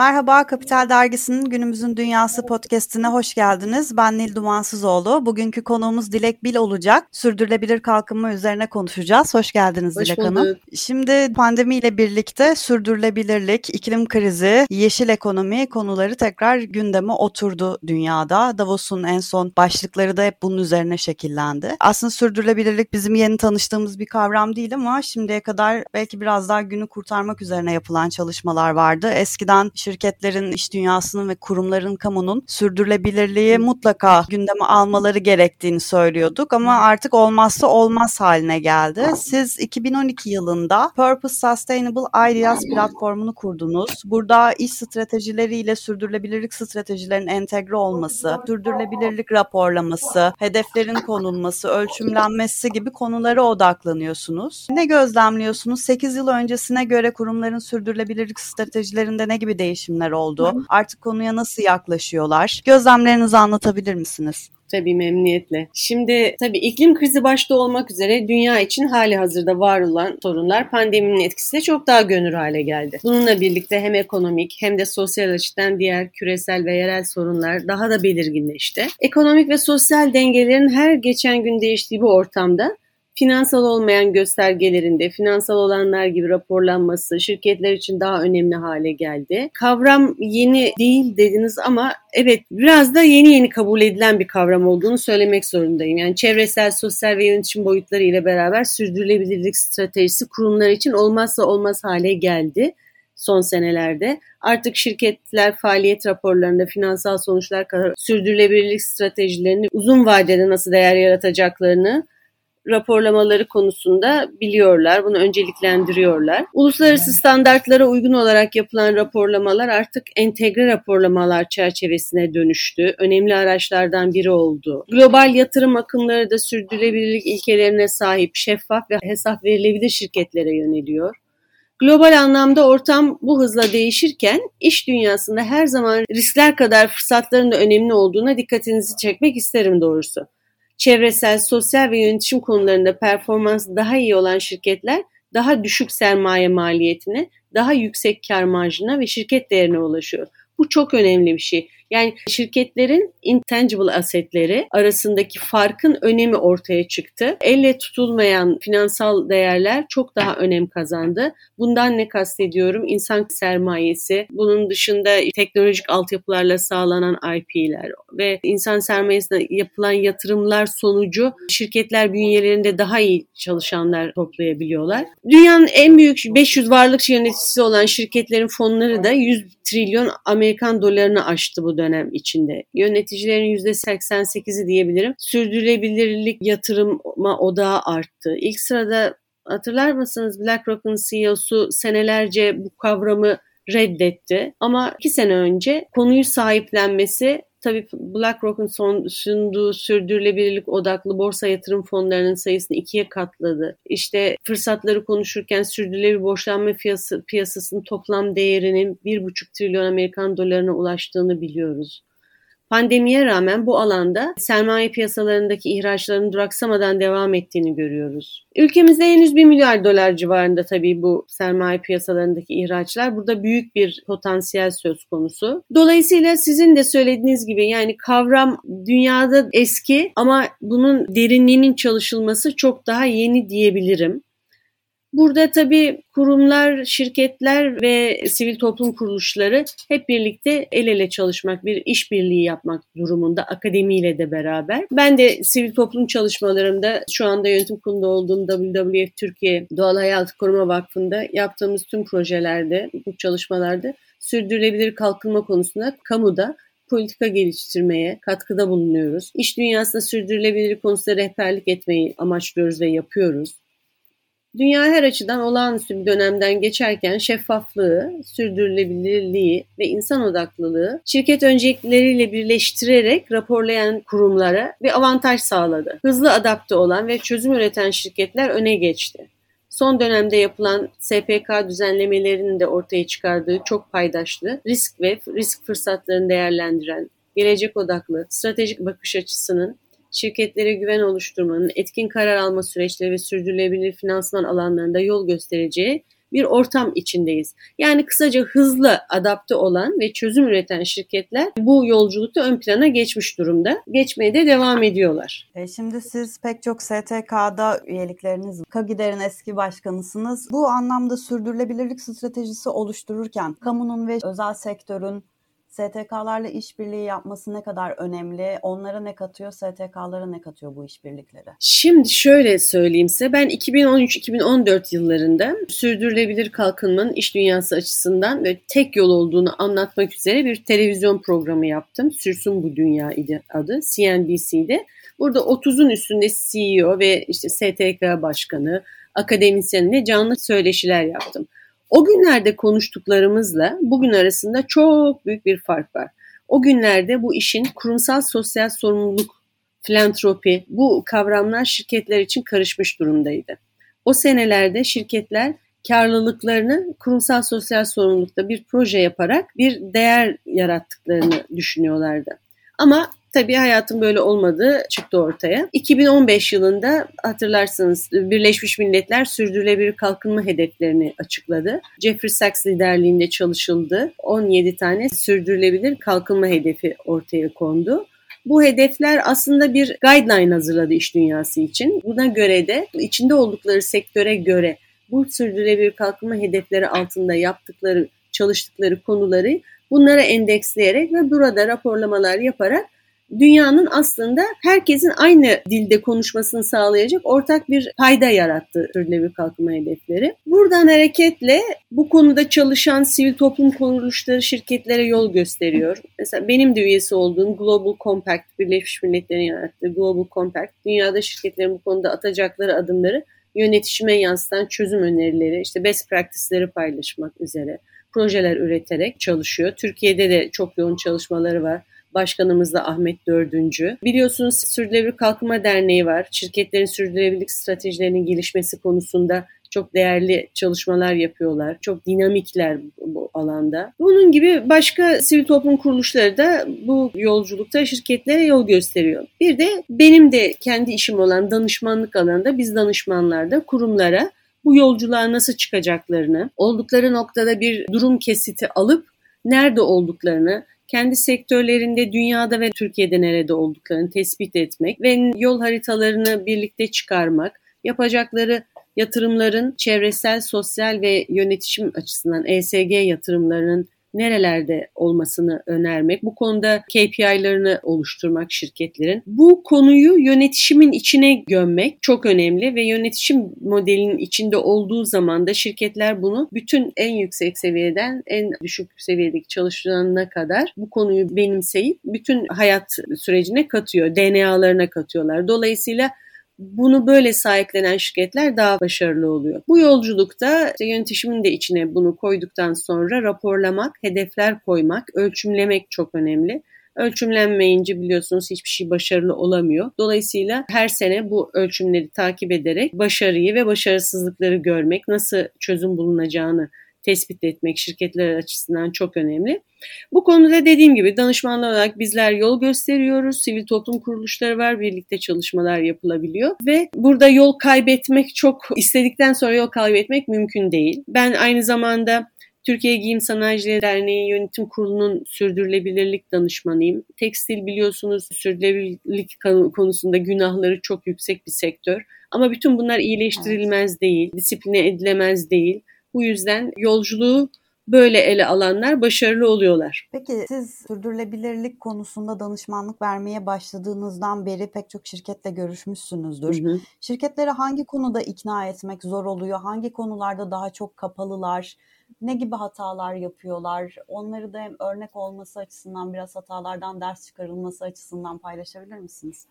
Merhaba, Kapital Dergisi'nin Günümüzün Dünyası podcastine hoş geldiniz. Ben Nil Dumansızoğlu. Bugünkü konuğumuz Dilek Bil olacak. Sürdürülebilir kalkınma üzerine konuşacağız. Hoş geldiniz hoş Dilek bulduk. Hanım. Şimdi pandemiyle birlikte sürdürülebilirlik, iklim krizi, yeşil ekonomi konuları tekrar gündeme oturdu dünyada. Davos'un en son başlıkları da hep bunun üzerine şekillendi. Aslında sürdürülebilirlik bizim yeni tanıştığımız bir kavram değil ama şimdiye kadar belki biraz daha günü kurtarmak üzerine yapılan çalışmalar vardı. Eskiden şirketlerin, iş dünyasının ve kurumların, kamunun sürdürülebilirliği mutlaka gündeme almaları gerektiğini söylüyorduk ama artık olmazsa olmaz haline geldi. Siz 2012 yılında Purpose Sustainable Ideas platformunu kurdunuz. Burada iş stratejileriyle sürdürülebilirlik stratejilerinin entegre olması, sürdürülebilirlik raporlaması, hedeflerin konulması, ölçümlenmesi gibi konulara odaklanıyorsunuz. Ne gözlemliyorsunuz? 8 yıl öncesine göre kurumların sürdürülebilirlik stratejilerinde ne gibi değişiklikler değişimler oldu? Artık konuya nasıl yaklaşıyorlar? Gözlemlerinizi anlatabilir misiniz? Tabii memnuniyetle. Şimdi tabii iklim krizi başta olmak üzere dünya için hali hazırda var olan sorunlar pandeminin etkisiyle çok daha gönül hale geldi. Bununla birlikte hem ekonomik hem de sosyal açıdan diğer küresel ve yerel sorunlar daha da belirginleşti. Ekonomik ve sosyal dengelerin her geçen gün değiştiği bu ortamda finansal olmayan göstergelerinde finansal olanlar gibi raporlanması şirketler için daha önemli hale geldi. Kavram yeni değil dediniz ama evet biraz da yeni yeni kabul edilen bir kavram olduğunu söylemek zorundayım. Yani çevresel, sosyal ve yönetim boyutları ile beraber sürdürülebilirlik stratejisi kurumlar için olmazsa olmaz hale geldi son senelerde. Artık şirketler faaliyet raporlarında finansal sonuçlar kadar sürdürülebilirlik stratejilerini uzun vadede nasıl değer yaratacaklarını raporlamaları konusunda biliyorlar. Bunu önceliklendiriyorlar. Uluslararası standartlara uygun olarak yapılan raporlamalar artık entegre raporlamalar çerçevesine dönüştü. Önemli araçlardan biri oldu. Global yatırım akımları da sürdürülebilirlik ilkelerine sahip şeffaf ve hesap verilebilir şirketlere yöneliyor. Global anlamda ortam bu hızla değişirken iş dünyasında her zaman riskler kadar fırsatların da önemli olduğuna dikkatinizi çekmek isterim doğrusu çevresel, sosyal ve yönetim konularında performans daha iyi olan şirketler daha düşük sermaye maliyetine, daha yüksek kar marjına ve şirket değerine ulaşıyor. Bu çok önemli bir şey. Yani şirketlerin intangible asetleri arasındaki farkın önemi ortaya çıktı. Elle tutulmayan finansal değerler çok daha önem kazandı. Bundan ne kastediyorum? İnsan sermayesi, bunun dışında teknolojik altyapılarla sağlanan IP'ler ve insan sermayesine yapılan yatırımlar sonucu şirketler bünyelerinde daha iyi çalışanlar toplayabiliyorlar. Dünyanın en büyük 500 varlık yöneticisi olan şirketlerin fonları da 100 trilyon Amerikan dolarını aştı bu dönem içinde. Yöneticilerin %88'i diyebilirim. Sürdürülebilirlik yatırıma odağı arttı. İlk sırada hatırlar mısınız BlackRock'un CEO'su senelerce bu kavramı reddetti. Ama iki sene önce konuyu sahiplenmesi Tabii BlackRock'un son sunduğu sürdürülebilirlik odaklı borsa yatırım fonlarının sayısını ikiye katladı. İşte fırsatları konuşurken sürdürülebilir borçlanma piyası, piyasasının toplam değerinin 1,5 trilyon Amerikan dolarına ulaştığını biliyoruz. Pandemiye rağmen bu alanda sermaye piyasalarındaki ihraçların duraksamadan devam ettiğini görüyoruz. Ülkemizde henüz 1 milyar dolar civarında tabii bu sermaye piyasalarındaki ihraçlar. Burada büyük bir potansiyel söz konusu. Dolayısıyla sizin de söylediğiniz gibi yani kavram dünyada eski ama bunun derinliğinin çalışılması çok daha yeni diyebilirim. Burada tabii kurumlar, şirketler ve sivil toplum kuruluşları hep birlikte el ele çalışmak, bir işbirliği yapmak durumunda akademiyle de beraber. Ben de sivil toplum çalışmalarımda şu anda yönetim kurulunda olduğum WWF Türkiye Doğal Hayat Koruma Vakfı'nda yaptığımız tüm projelerde, bu çalışmalarda sürdürülebilir kalkınma konusunda kamuda politika geliştirmeye katkıda bulunuyoruz. İş dünyasında sürdürülebilir konusunda rehberlik etmeyi amaçlıyoruz ve yapıyoruz. Dünya her açıdan olağanüstü bir dönemden geçerken şeffaflığı, sürdürülebilirliği ve insan odaklılığı şirket öncelikleriyle birleştirerek raporlayan kurumlara bir avantaj sağladı. Hızlı adapte olan ve çözüm üreten şirketler öne geçti. Son dönemde yapılan SPK düzenlemelerinin de ortaya çıkardığı çok paydaşlı risk ve risk fırsatlarını değerlendiren, gelecek odaklı, stratejik bakış açısının şirketlere güven oluşturmanın etkin karar alma süreçleri ve sürdürülebilir finansman alanlarında yol göstereceği bir ortam içindeyiz. Yani kısaca hızlı adapte olan ve çözüm üreten şirketler bu yolculukta ön plana geçmiş durumda. Geçmeye de devam ediyorlar. E şimdi siz pek çok STK'da üyelikleriniz, Kagider'in eski başkanısınız. Bu anlamda sürdürülebilirlik stratejisi oluştururken kamunun ve özel sektörün STK'larla işbirliği yapması ne kadar önemli? Onlara ne katıyor, STK'lara ne katıyor bu işbirlikleri? Şimdi şöyle söyleyeyim size. Ben 2013-2014 yıllarında sürdürülebilir kalkınmanın iş dünyası açısından ve tek yol olduğunu anlatmak üzere bir televizyon programı yaptım. Sürsün bu dünya idi adı CNBC'de. Burada 30'un üstünde CEO ve işte STK başkanı, akademisyenle canlı söyleşiler yaptım. O günlerde konuştuklarımızla bugün arasında çok büyük bir fark var. O günlerde bu işin kurumsal sosyal sorumluluk, filantropi bu kavramlar şirketler için karışmış durumdaydı. O senelerde şirketler karlılıklarını kurumsal sosyal sorumlulukta bir proje yaparak bir değer yarattıklarını düşünüyorlardı. Ama Tabii hayatın böyle olmadığı çıktı ortaya. 2015 yılında hatırlarsınız Birleşmiş Milletler sürdürülebilir kalkınma hedeflerini açıkladı. Jeffrey Sachs liderliğinde çalışıldı. 17 tane sürdürülebilir kalkınma hedefi ortaya kondu. Bu hedefler aslında bir guideline hazırladı iş dünyası için. Buna göre de içinde oldukları sektöre göre bu sürdürülebilir kalkınma hedefleri altında yaptıkları, çalıştıkları konuları bunlara endeksleyerek ve burada raporlamalar yaparak dünyanın aslında herkesin aynı dilde konuşmasını sağlayacak ortak bir payda yarattı sürdürülebilir kalkınma hedefleri. Buradan hareketle bu konuda çalışan sivil toplum kuruluşları şirketlere yol gösteriyor. Mesela benim de üyesi olduğum Global Compact, Birleşmiş Milletler'in yarattığı Global Compact, dünyada şirketlerin bu konuda atacakları adımları yönetişime yansıtan çözüm önerileri, işte best practice'leri paylaşmak üzere projeler üreterek çalışıyor. Türkiye'de de çok yoğun çalışmaları var. Başkanımız da Ahmet Dördüncü. Biliyorsunuz Sürdürülebilir Kalkınma Derneği var. Şirketlerin sürdürülebilirlik stratejilerinin gelişmesi konusunda çok değerli çalışmalar yapıyorlar. Çok dinamikler bu alanda. Bunun gibi başka sivil toplum kuruluşları da bu yolculukta şirketlere yol gösteriyor. Bir de benim de kendi işim olan danışmanlık alanında biz danışmanlarda kurumlara bu yolculuğa nasıl çıkacaklarını, oldukları noktada bir durum kesiti alıp nerede olduklarını, kendi sektörlerinde dünyada ve Türkiye'de nerede olduklarını tespit etmek ve yol haritalarını birlikte çıkarmak, yapacakları yatırımların çevresel, sosyal ve yönetişim açısından ESG yatırımlarının nerelerde olmasını önermek, bu konuda KPI'larını oluşturmak şirketlerin. Bu konuyu yönetişimin içine gömmek çok önemli ve yönetişim modelinin içinde olduğu zaman da şirketler bunu bütün en yüksek seviyeden en düşük seviyedeki çalışanına kadar bu konuyu benimseyip bütün hayat sürecine katıyor, DNA'larına katıyorlar. Dolayısıyla bunu böyle sahiplenen şirketler daha başarılı oluyor. Bu yolculukta işte yönetişimin de içine bunu koyduktan sonra raporlamak, hedefler koymak, ölçümlemek çok önemli. Ölçümlenmeyince biliyorsunuz hiçbir şey başarılı olamıyor. Dolayısıyla her sene bu ölçümleri takip ederek başarıyı ve başarısızlıkları görmek, nasıl çözüm bulunacağını tespit etmek şirketler açısından çok önemli. Bu konuda dediğim gibi danışmanlar olarak bizler yol gösteriyoruz. Sivil toplum kuruluşları var. Birlikte çalışmalar yapılabiliyor. Ve burada yol kaybetmek çok istedikten sonra yol kaybetmek mümkün değil. Ben aynı zamanda Türkiye Giyim Sanayicileri Derneği Yönetim Kurulu'nun sürdürülebilirlik danışmanıyım. Tekstil biliyorsunuz sürdürülebilirlik konusunda günahları çok yüksek bir sektör. Ama bütün bunlar iyileştirilmez değil, disipline edilemez değil. Bu yüzden yolculuğu böyle ele alanlar başarılı oluyorlar. Peki siz sürdürülebilirlik konusunda danışmanlık vermeye başladığınızdan beri pek çok şirketle görüşmüşsünüzdür. Hı hı. Şirketleri hangi konuda ikna etmek zor oluyor? Hangi konularda daha çok kapalılar? Ne gibi hatalar yapıyorlar? Onları da hem örnek olması açısından biraz hatalardan ders çıkarılması açısından paylaşabilir misiniz?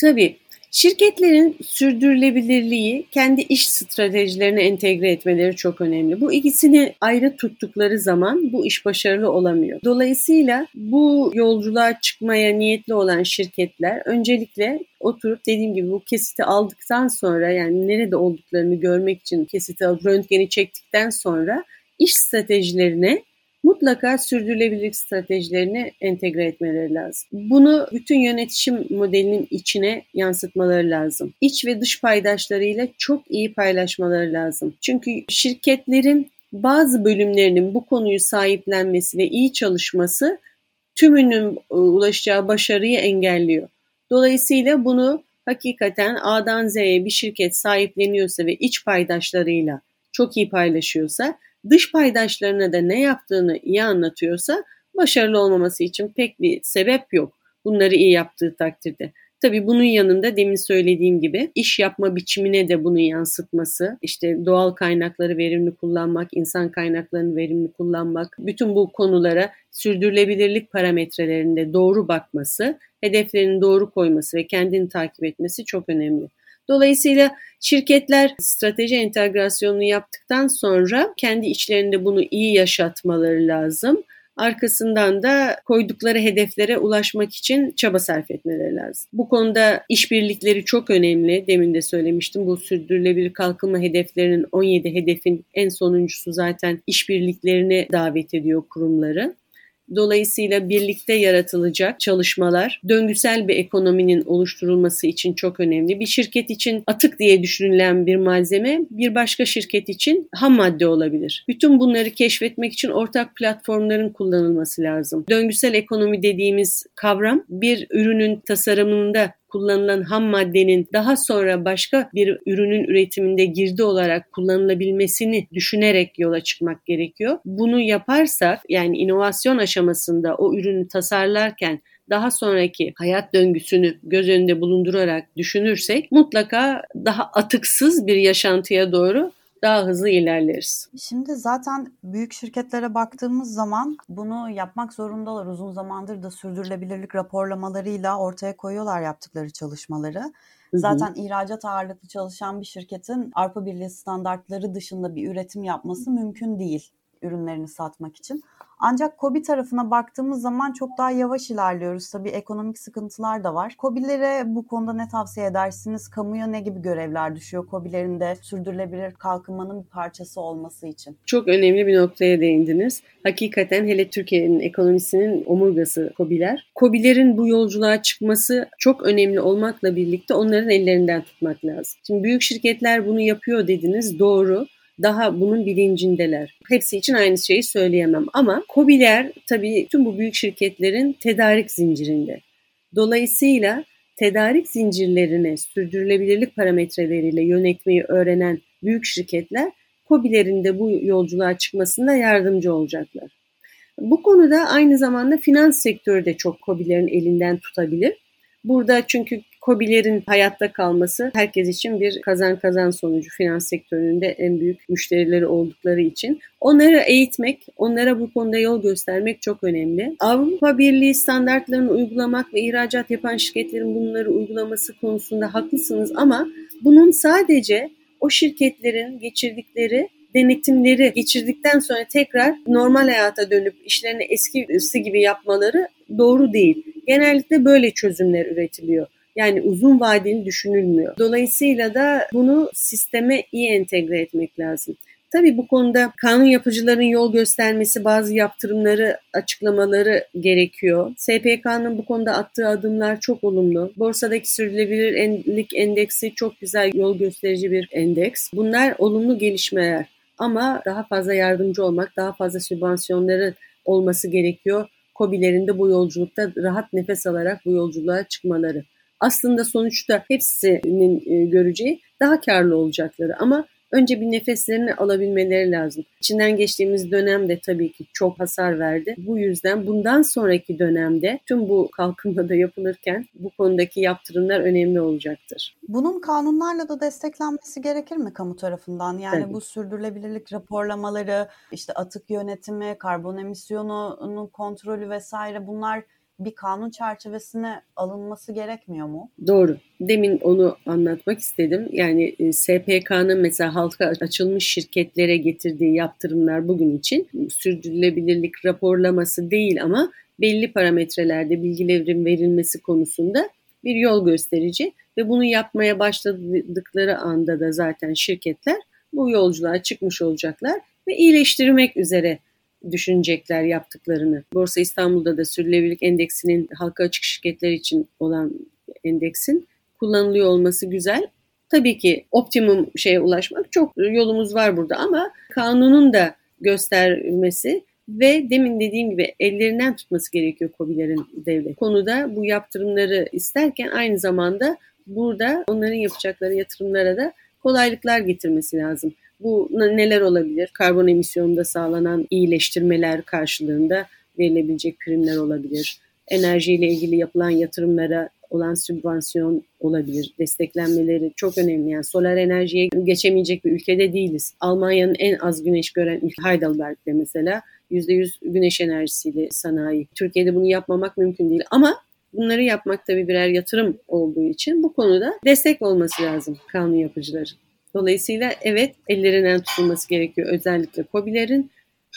Tabii. Şirketlerin sürdürülebilirliği kendi iş stratejilerine entegre etmeleri çok önemli. Bu ikisini ayrı tuttukları zaman bu iş başarılı olamıyor. Dolayısıyla bu yolculuğa çıkmaya niyetli olan şirketler öncelikle oturup dediğim gibi bu kesiti aldıktan sonra yani nerede olduklarını görmek için kesiti röntgeni çektikten sonra iş stratejilerine mutlaka sürdürülebilirlik stratejilerini entegre etmeleri lazım. Bunu bütün yönetişim modelinin içine yansıtmaları lazım. İç ve dış paydaşlarıyla çok iyi paylaşmaları lazım. Çünkü şirketlerin bazı bölümlerinin bu konuyu sahiplenmesi ve iyi çalışması tümünün e, ulaşacağı başarıyı engelliyor. Dolayısıyla bunu hakikaten A'dan Z'ye bir şirket sahipleniyorsa ve iç paydaşlarıyla çok iyi paylaşıyorsa, dış paydaşlarına da ne yaptığını iyi anlatıyorsa başarılı olmaması için pek bir sebep yok. Bunları iyi yaptığı takdirde. Tabii bunun yanında demin söylediğim gibi iş yapma biçimine de bunu yansıtması, işte doğal kaynakları verimli kullanmak, insan kaynaklarını verimli kullanmak, bütün bu konulara sürdürülebilirlik parametrelerinde doğru bakması, hedeflerini doğru koyması ve kendini takip etmesi çok önemli. Dolayısıyla şirketler strateji entegrasyonunu yaptıktan sonra kendi içlerinde bunu iyi yaşatmaları lazım arkasından da koydukları hedeflere ulaşmak için çaba sarf etmeleri lazım. Bu konuda işbirlikleri çok önemli. Demin de söylemiştim. Bu sürdürülebilir kalkınma hedeflerinin 17 hedefin en sonuncusu zaten işbirliklerini davet ediyor kurumları. Dolayısıyla birlikte yaratılacak çalışmalar döngüsel bir ekonominin oluşturulması için çok önemli. Bir şirket için atık diye düşünülen bir malzeme bir başka şirket için ham madde olabilir. Bütün bunları keşfetmek için ortak platformların kullanılması lazım. Döngüsel ekonomi dediğimiz kavram bir ürünün tasarımında kullanılan ham maddenin daha sonra başka bir ürünün üretiminde girdi olarak kullanılabilmesini düşünerek yola çıkmak gerekiyor. Bunu yaparsak yani inovasyon aşamasında o ürünü tasarlarken daha sonraki hayat döngüsünü göz önünde bulundurarak düşünürsek mutlaka daha atıksız bir yaşantıya doğru daha hızlı ilerleriz. Şimdi zaten büyük şirketlere baktığımız zaman bunu yapmak zorundalar. Uzun zamandır da sürdürülebilirlik raporlamalarıyla ortaya koyuyorlar yaptıkları çalışmaları. Zaten ihracat ağırlıklı çalışan bir şirketin Avrupa Birliği standartları dışında bir üretim yapması mümkün değil ürünlerini satmak için. Ancak KOBİ tarafına baktığımız zaman çok daha yavaş ilerliyoruz. Tabii ekonomik sıkıntılar da var. KOBİ'lere bu konuda ne tavsiye edersiniz? Kamuya ne gibi görevler düşüyor KOBİ'lerin de sürdürülebilir kalkınmanın bir parçası olması için? Çok önemli bir noktaya değindiniz. Hakikaten hele Türkiye'nin ekonomisinin omurgası KOBİ'ler. KOBİ'lerin bu yolculuğa çıkması çok önemli olmakla birlikte onların ellerinden tutmak lazım. Şimdi büyük şirketler bunu yapıyor dediniz doğru daha bunun bilincindeler. Hepsi için aynı şeyi söyleyemem ama COBİ'ler tabii tüm bu büyük şirketlerin tedarik zincirinde. Dolayısıyla tedarik zincirlerini sürdürülebilirlik parametreleriyle yönetmeyi öğrenen büyük şirketler COBİ'lerin de bu yolculuğa çıkmasında yardımcı olacaklar. Bu konuda aynı zamanda finans sektörü de çok COBİ'lerin elinden tutabilir. Burada çünkü COBİ'lerin hayatta kalması herkes için bir kazan kazan sonucu finans sektöründe en büyük müşterileri oldukları için. Onları eğitmek, onlara bu konuda yol göstermek çok önemli. Avrupa Birliği standartlarını uygulamak ve ihracat yapan şirketlerin bunları uygulaması konusunda haklısınız ama bunun sadece o şirketlerin geçirdikleri denetimleri geçirdikten sonra tekrar normal hayata dönüp işlerini eskisi gibi yapmaları doğru değil. Genellikle böyle çözümler üretiliyor. Yani uzun vadeli düşünülmüyor. Dolayısıyla da bunu sisteme iyi entegre etmek lazım. Tabii bu konuda kanun yapıcıların yol göstermesi, bazı yaptırımları açıklamaları gerekiyor. SPK'nın bu konuda attığı adımlar çok olumlu. Borsadaki sürdürülebilirlik endeksi çok güzel yol gösterici bir endeks. Bunlar olumlu gelişmeler. Ama daha fazla yardımcı olmak, daha fazla sübvansiyonların olması gerekiyor. COBİ'lerin de bu yolculukta rahat nefes alarak bu yolculuğa çıkmaları aslında sonuçta hepsinin e, göreceği daha karlı olacakları ama önce bir nefeslerini alabilmeleri lazım. İçinden geçtiğimiz dönemde tabii ki çok hasar verdi. Bu yüzden bundan sonraki dönemde tüm bu kalkınmada yapılırken bu konudaki yaptırımlar önemli olacaktır. Bunun kanunlarla da desteklenmesi gerekir mi kamu tarafından? Yani tabii. bu sürdürülebilirlik raporlamaları, işte atık yönetimi, karbon emisyonunun kontrolü vesaire bunlar bir kanun çerçevesine alınması gerekmiyor mu? Doğru. Demin onu anlatmak istedim. Yani e, SPK'nın mesela halka açılmış şirketlere getirdiği yaptırımlar bugün için sürdürülebilirlik raporlaması değil ama belli parametrelerde bilgilerin verilmesi konusunda bir yol gösterici ve bunu yapmaya başladıkları anda da zaten şirketler bu yolculuğa çıkmış olacaklar ve iyileştirmek üzere düşünecekler yaptıklarını. Borsa İstanbul'da da sürdürülebilirlik endeksinin halka açık şirketler için olan endeksin kullanılıyor olması güzel. Tabii ki optimum şeye ulaşmak çok yolumuz var burada ama kanunun da göstermesi ve demin dediğim gibi ellerinden tutması gerekiyor COBİ'lerin devlet. Konuda bu yaptırımları isterken aynı zamanda burada onların yapacakları yatırımlara da kolaylıklar getirmesi lazım. Bu neler olabilir? Karbon emisyonunda sağlanan iyileştirmeler karşılığında verilebilecek primler olabilir. Enerjiyle ilgili yapılan yatırımlara olan sübvansiyon olabilir. Desteklenmeleri çok önemli. Yani solar enerjiye geçemeyecek bir ülkede değiliz. Almanya'nın en az güneş gören ülke Heidelberg'de mesela %100 güneş enerjisiyle sanayi. Türkiye'de bunu yapmamak mümkün değil ama bunları yapmak tabii birer yatırım olduğu için bu konuda destek olması lazım kanun yapıcıların. Dolayısıyla evet ellerinden tutulması gerekiyor özellikle COBİ'lerin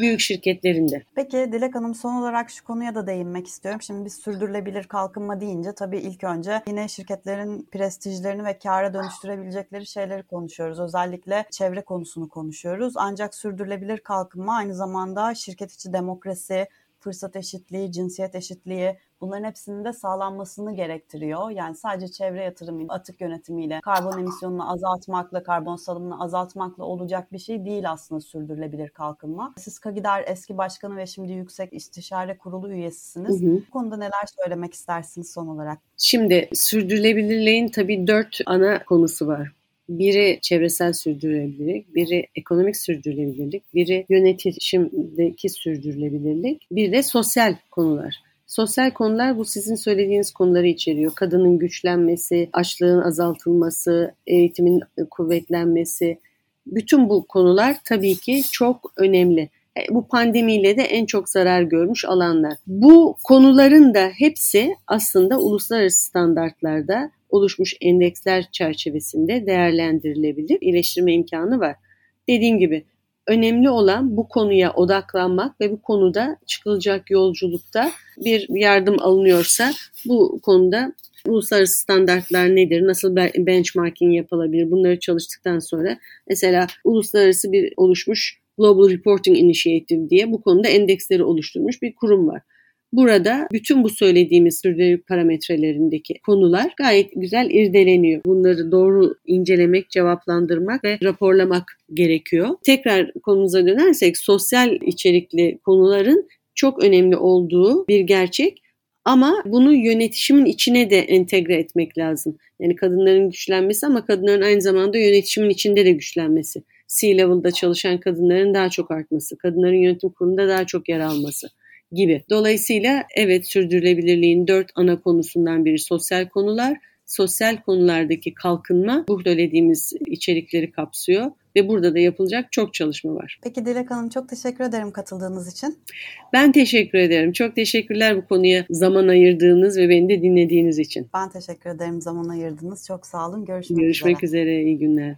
büyük şirketlerinde. Peki Dilek Hanım son olarak şu konuya da değinmek istiyorum. Şimdi biz sürdürülebilir kalkınma deyince tabii ilk önce yine şirketlerin prestijlerini ve kâra dönüştürebilecekleri şeyleri konuşuyoruz. Özellikle çevre konusunu konuşuyoruz. Ancak sürdürülebilir kalkınma aynı zamanda şirket içi demokrasi, fırsat eşitliği, cinsiyet eşitliği bunların hepsinin de sağlanmasını gerektiriyor. Yani sadece çevre yatırımı, atık yönetimiyle, karbon emisyonunu azaltmakla, karbon salımını azaltmakla olacak bir şey değil aslında sürdürülebilir kalkınma. Siz Kagidar eski başkanı ve şimdi Yüksek İstişare Kurulu üyesisiniz. Hı hı. Bu konuda neler söylemek istersiniz son olarak? Şimdi sürdürülebilirliğin tabii dört ana konusu var. Biri çevresel sürdürülebilirlik, biri ekonomik sürdürülebilirlik, biri yönetişimdeki sürdürülebilirlik, bir de sosyal konular. Sosyal konular bu sizin söylediğiniz konuları içeriyor. Kadının güçlenmesi, açlığın azaltılması, eğitimin kuvvetlenmesi. Bütün bu konular tabii ki çok önemli. E, bu pandemiyle de en çok zarar görmüş alanlar. Bu konuların da hepsi aslında uluslararası standartlarda oluşmuş endeksler çerçevesinde değerlendirilebilir. İyileştirme imkanı var. Dediğim gibi önemli olan bu konuya odaklanmak ve bu konuda çıkılacak yolculukta bir yardım alınıyorsa bu konuda uluslararası standartlar nedir, nasıl benchmarking yapılabilir bunları çalıştıktan sonra mesela uluslararası bir oluşmuş Global Reporting Initiative diye bu konuda endeksleri oluşturmuş bir kurum var. Burada bütün bu söylediğimiz sürdürülebilirlik parametrelerindeki konular gayet güzel irdeleniyor. Bunları doğru incelemek, cevaplandırmak ve raporlamak gerekiyor. Tekrar konumuza dönersek sosyal içerikli konuların çok önemli olduğu bir gerçek. Ama bunu yönetişimin içine de entegre etmek lazım. Yani kadınların güçlenmesi ama kadınların aynı zamanda yönetişimin içinde de güçlenmesi. C-level'da çalışan kadınların daha çok artması, kadınların yönetim kurulunda daha çok yer alması gibi. Dolayısıyla evet sürdürülebilirliğin dört ana konusundan biri sosyal konular. Sosyal konulardaki kalkınma bu söylediğimiz içerikleri kapsıyor ve burada da yapılacak çok çalışma var. Peki Dilek Hanım çok teşekkür ederim katıldığınız için. Ben teşekkür ederim. Çok teşekkürler bu konuya zaman ayırdığınız ve beni de dinlediğiniz için. Ben teşekkür ederim zaman ayırdınız. Çok sağ olun. Görüşmek, Görüşmek üzere. üzere. İyi günler.